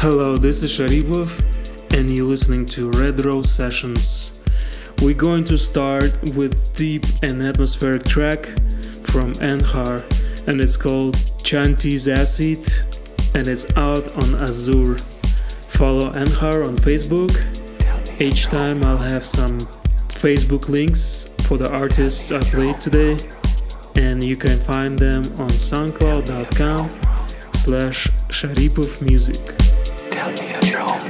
Hello, this is Sharipov, and you're listening to Red Rose Sessions. We're going to start with deep and atmospheric track from Enhar, and it's called Chanti's Acid, and it's out on Azure. Follow Enhar on Facebook. Each time I'll have some Facebook links for the artists I played today, and you can find them on soundcloud.com slash Sharipov Music. Tell me of your home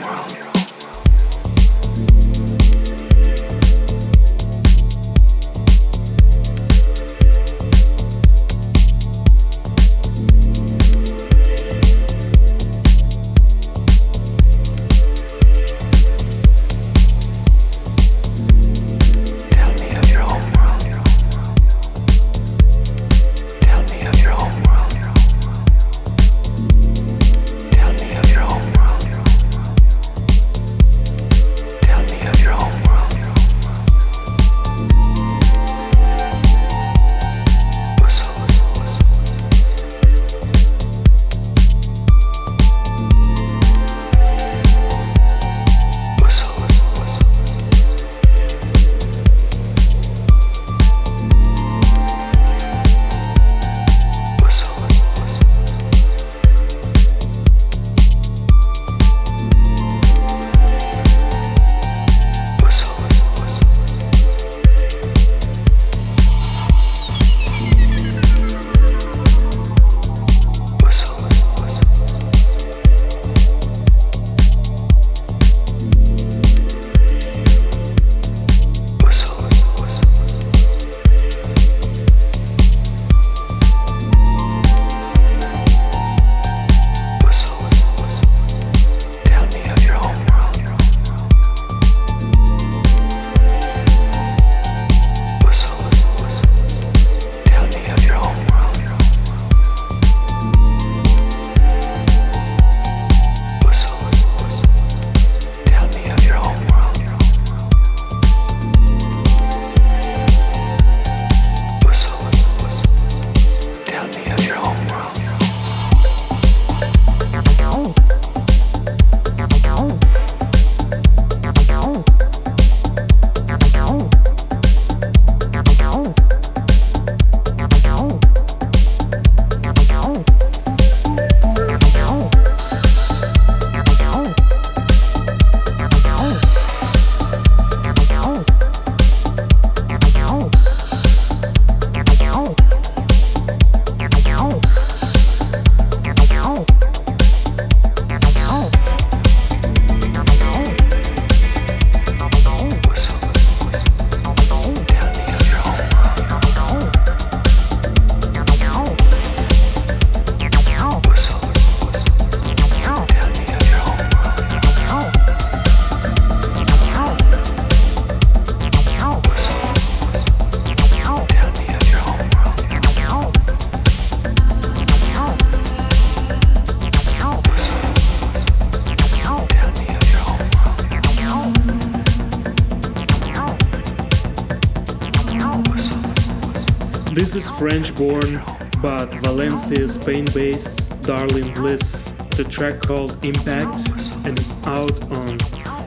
This is French born but Valencia, Spain based Darling Bliss. The track called Impact and it's out on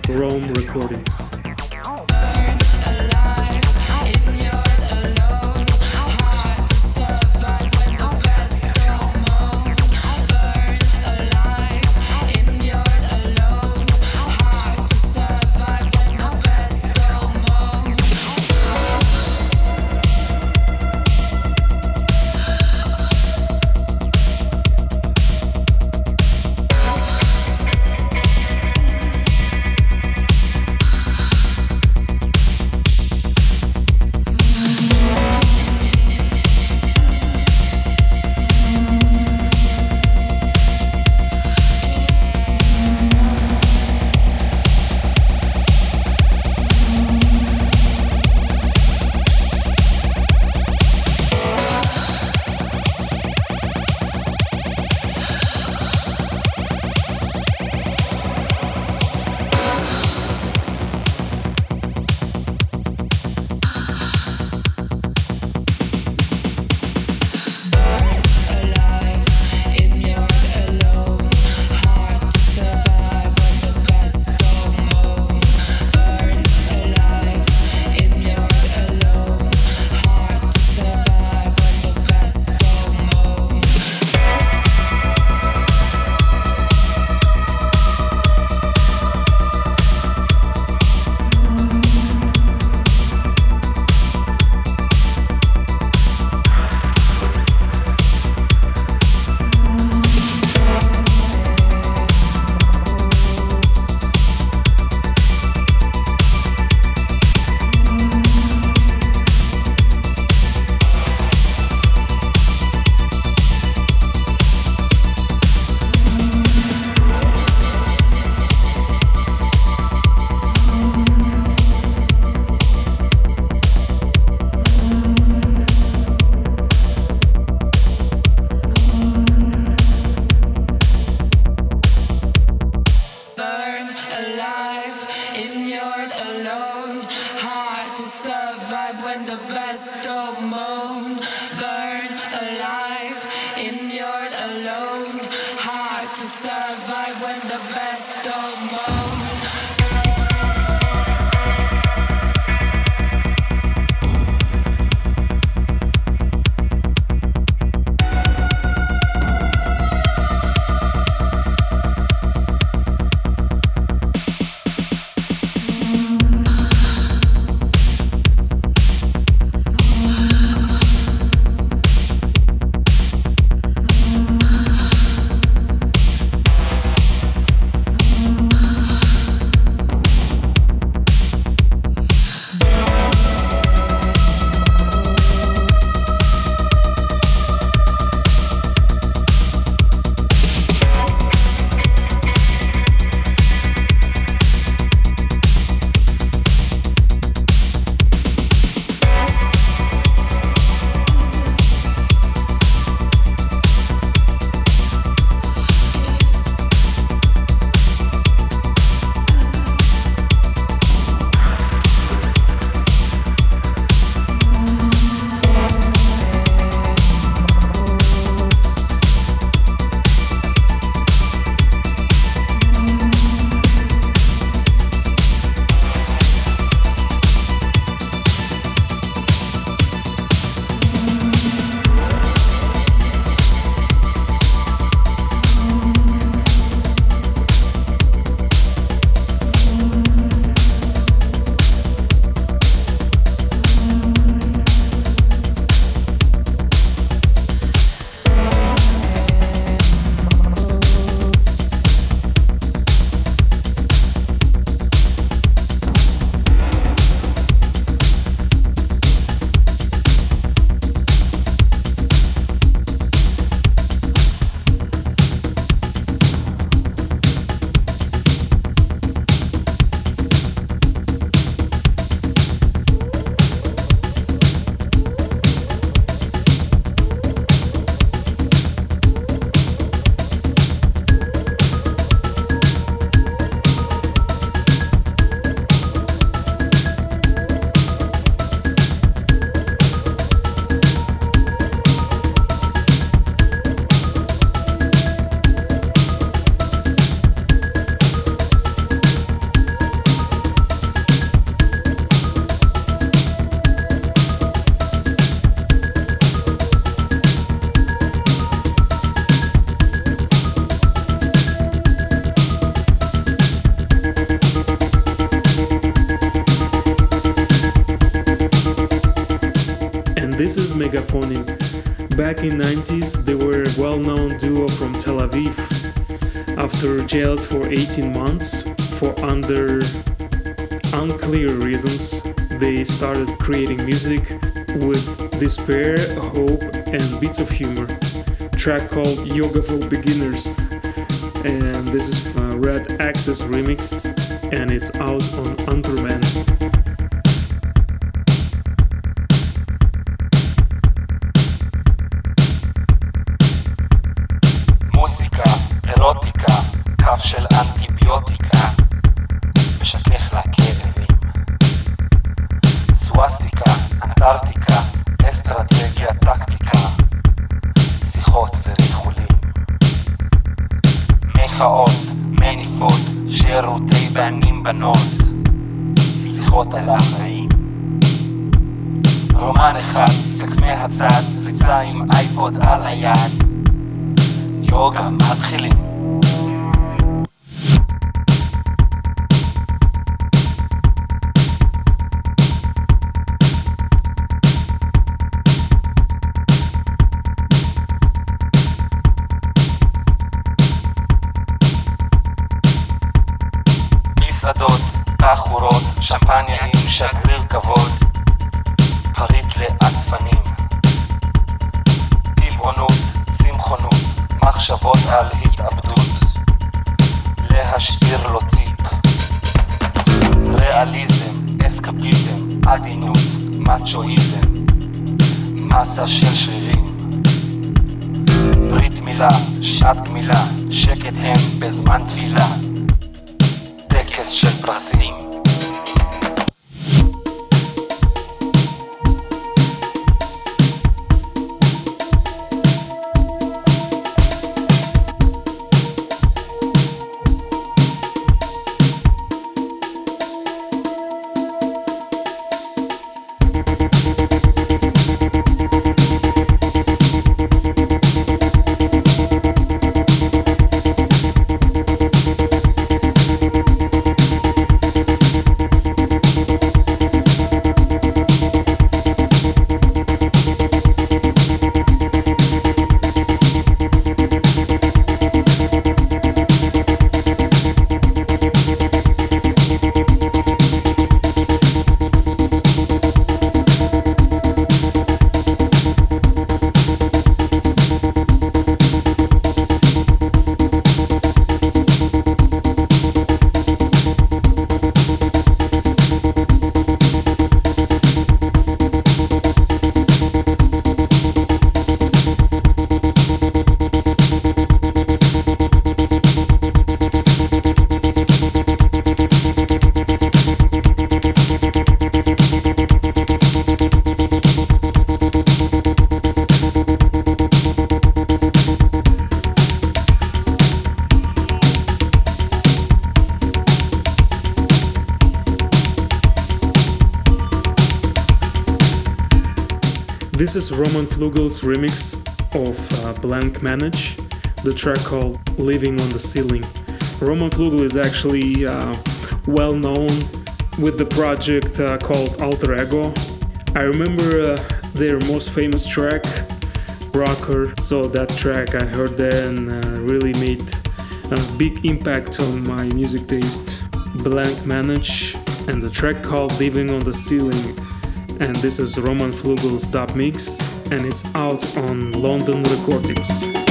Rome Recordings. Jailed for 18 months for under unclear reasons, they started creating music with despair, hope, and bits of humor. Track called Yoga for Beginners, and this is Red Axes remix, and it's out on Underman. This is Roman Flugel's remix of uh, Blancmange, the track called Living on the Ceiling. Roman Flugel is actually uh, well known with the project uh, called Alter Ego. I remember uh, their most famous track, Rocker, so that track I heard there and uh, really made a big impact on my music taste. Blancmange and the track called Living on the Ceiling. And this is Roman Flugel's dub mix, and it's out on London Recordings.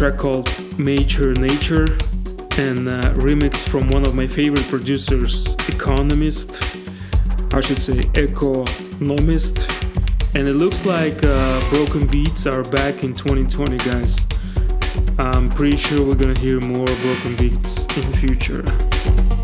Track called Mature Nature, and remix from one of my favorite producers, Economist. I should say Economist. And it looks like uh, Broken Beats are back in 2020, guys. I'm pretty sure we're gonna hear more Broken Beats in the future.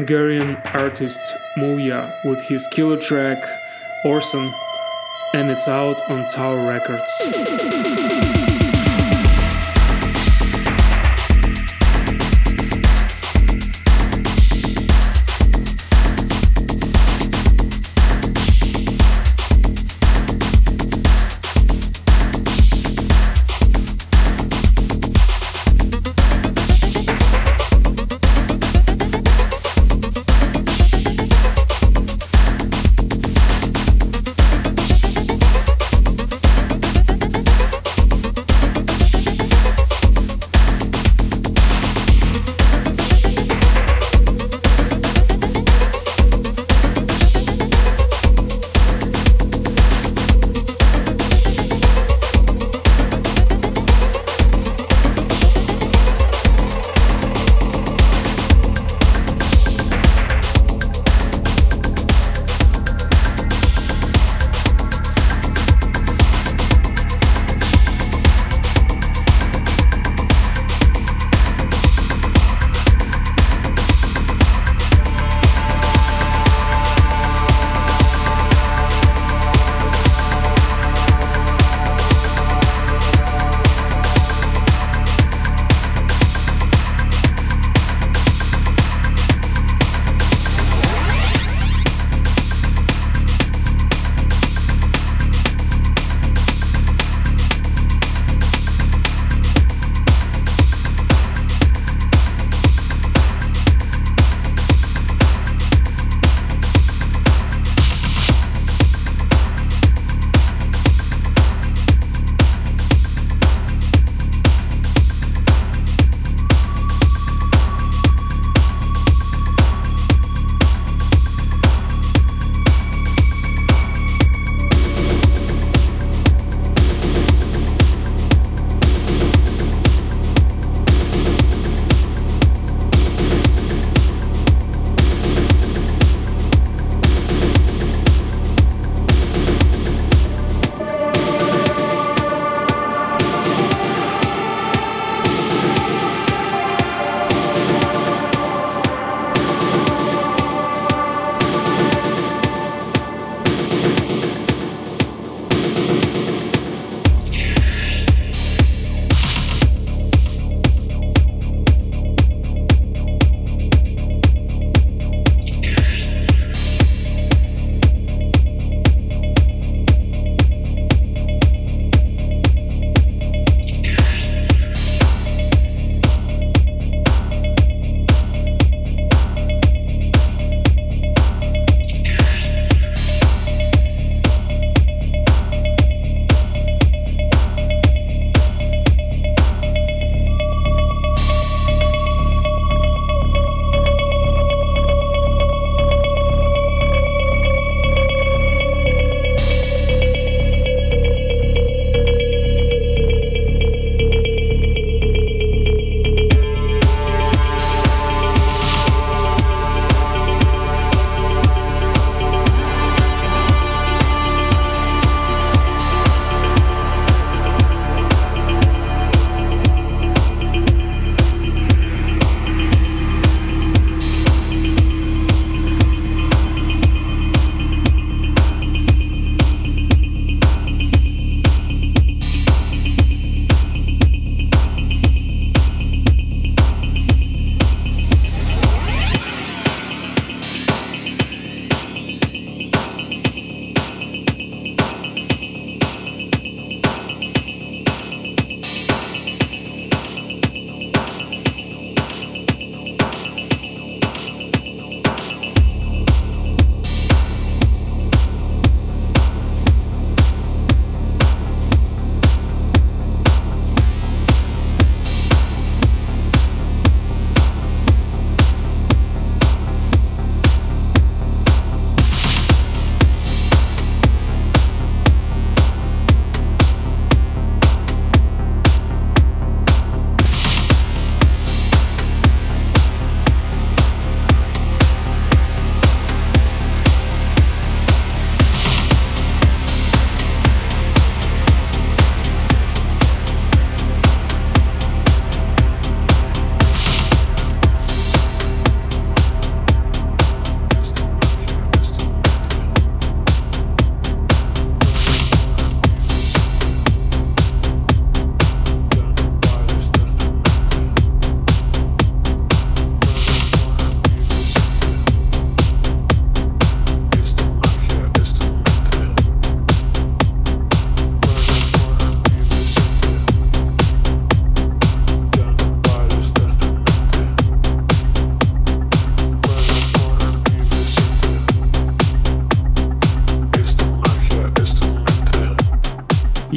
Hungarian artist Mulya with his killer track Orson, and it's out on Tower Records.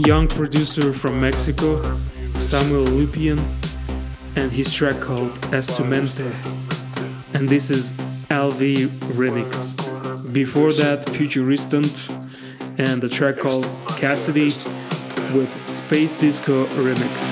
Young producer from Mexico, Samuel Lupian, and his track called Estumente. And this is LV Remix. Before that, Futuristant and a track called Cassidy with Space Disco Remix.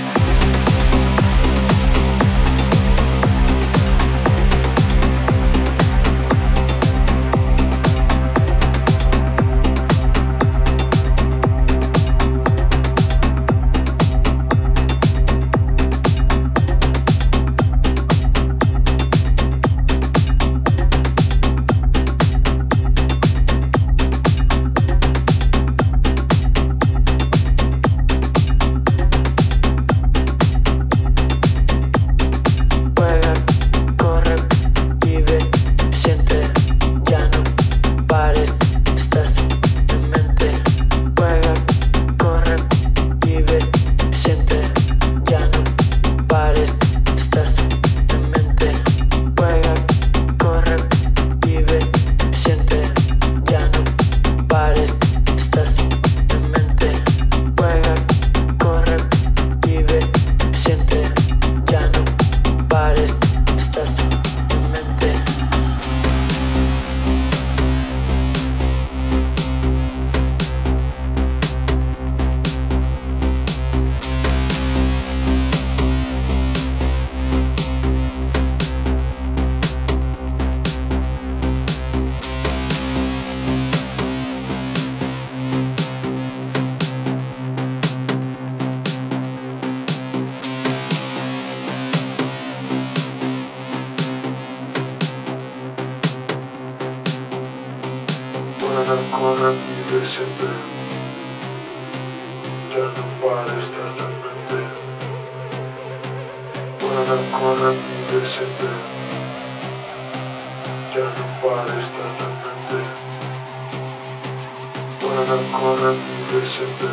Gözlerim kahremin peşinde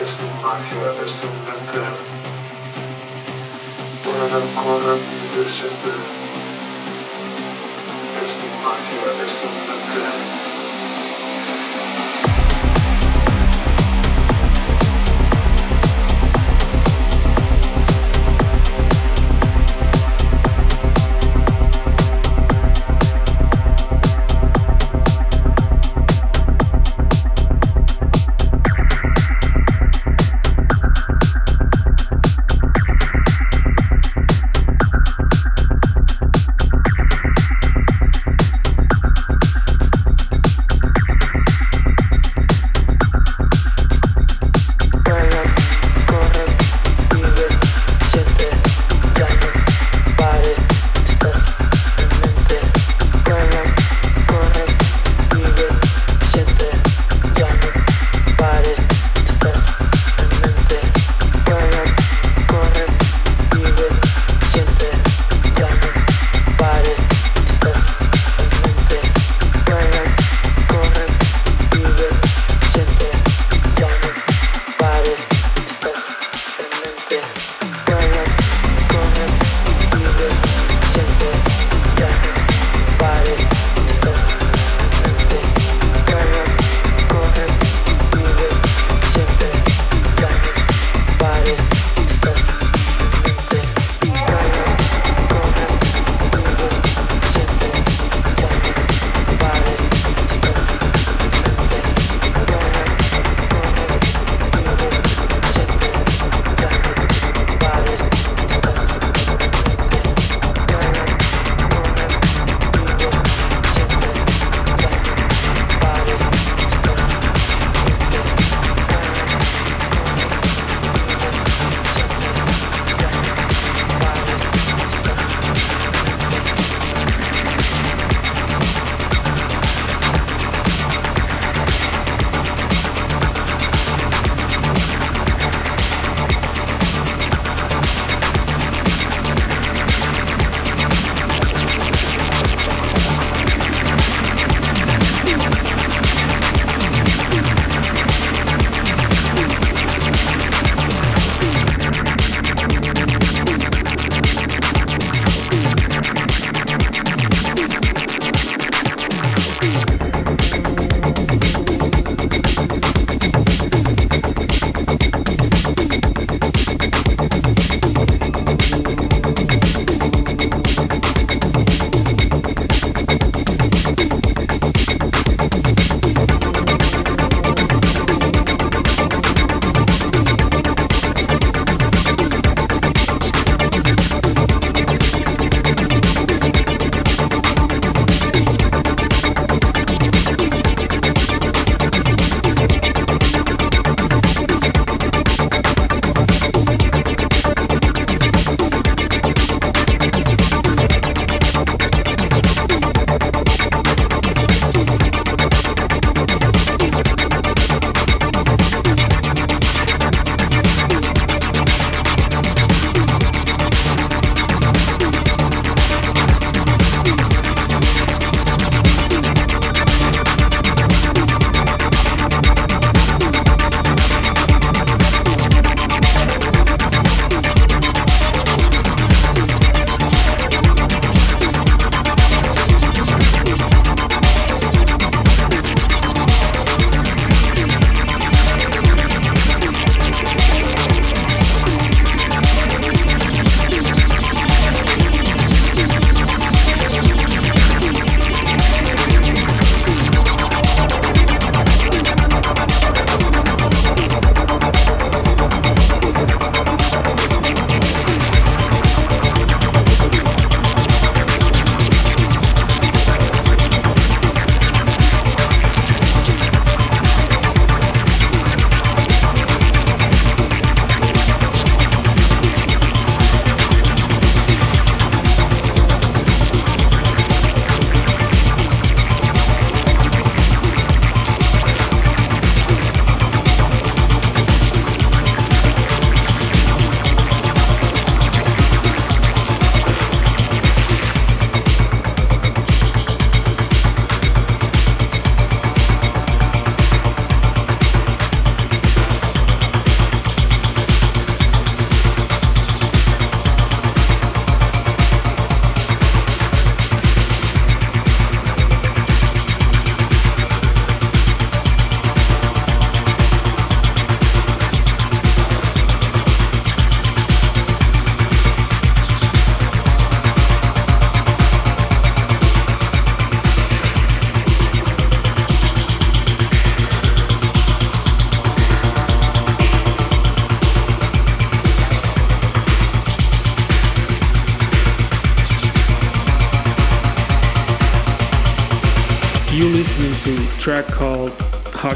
Esnim mahya esnimlerde Gözlerim kahremin peşinde Esnim mahya esnimlerde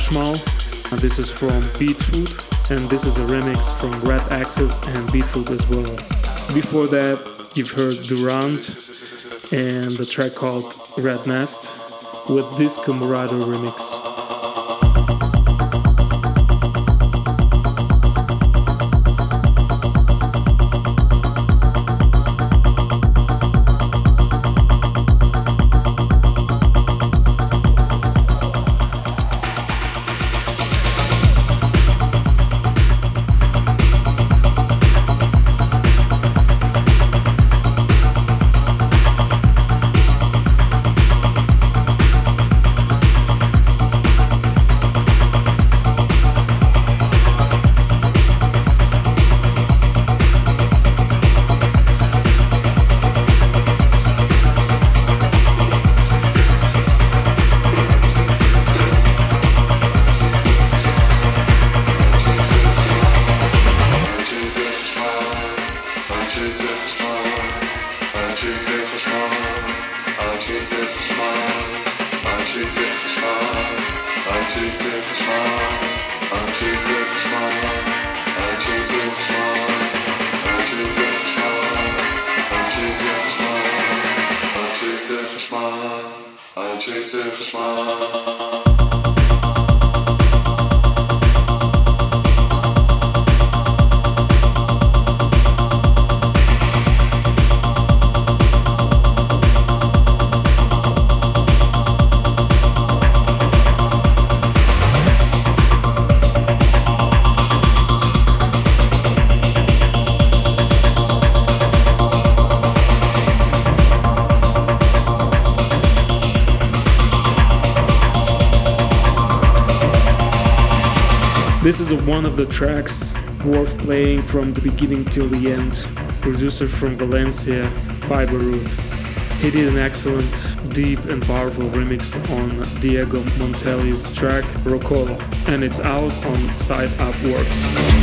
Hashmal. This is from Beatfood, and this is a remix from Red Axes and Beatfood as well. Before that, you've heard Durant and the track called Red Nest with Disco Murado remix. Gedanken This is one of the tracks worth playing from the beginning till the end. Producer from Valencia, Fiber Root. He did an excellent, deep, and powerful remix on Diego Montelli's track Rocolo, and it's out on Side Up Works.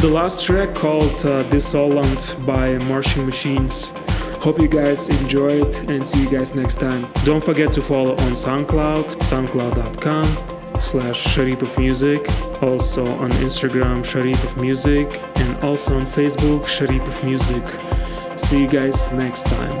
The last track called uh, Dissolvent by Marching Machines. Hope you guys enjoyed and see you guys next time. Don't forget to follow on SoundCloud, soundcloud.com slash Sharipov Music, also on Instagram Sharipov Music, and also on Facebook Sharipov Music. See you guys next time.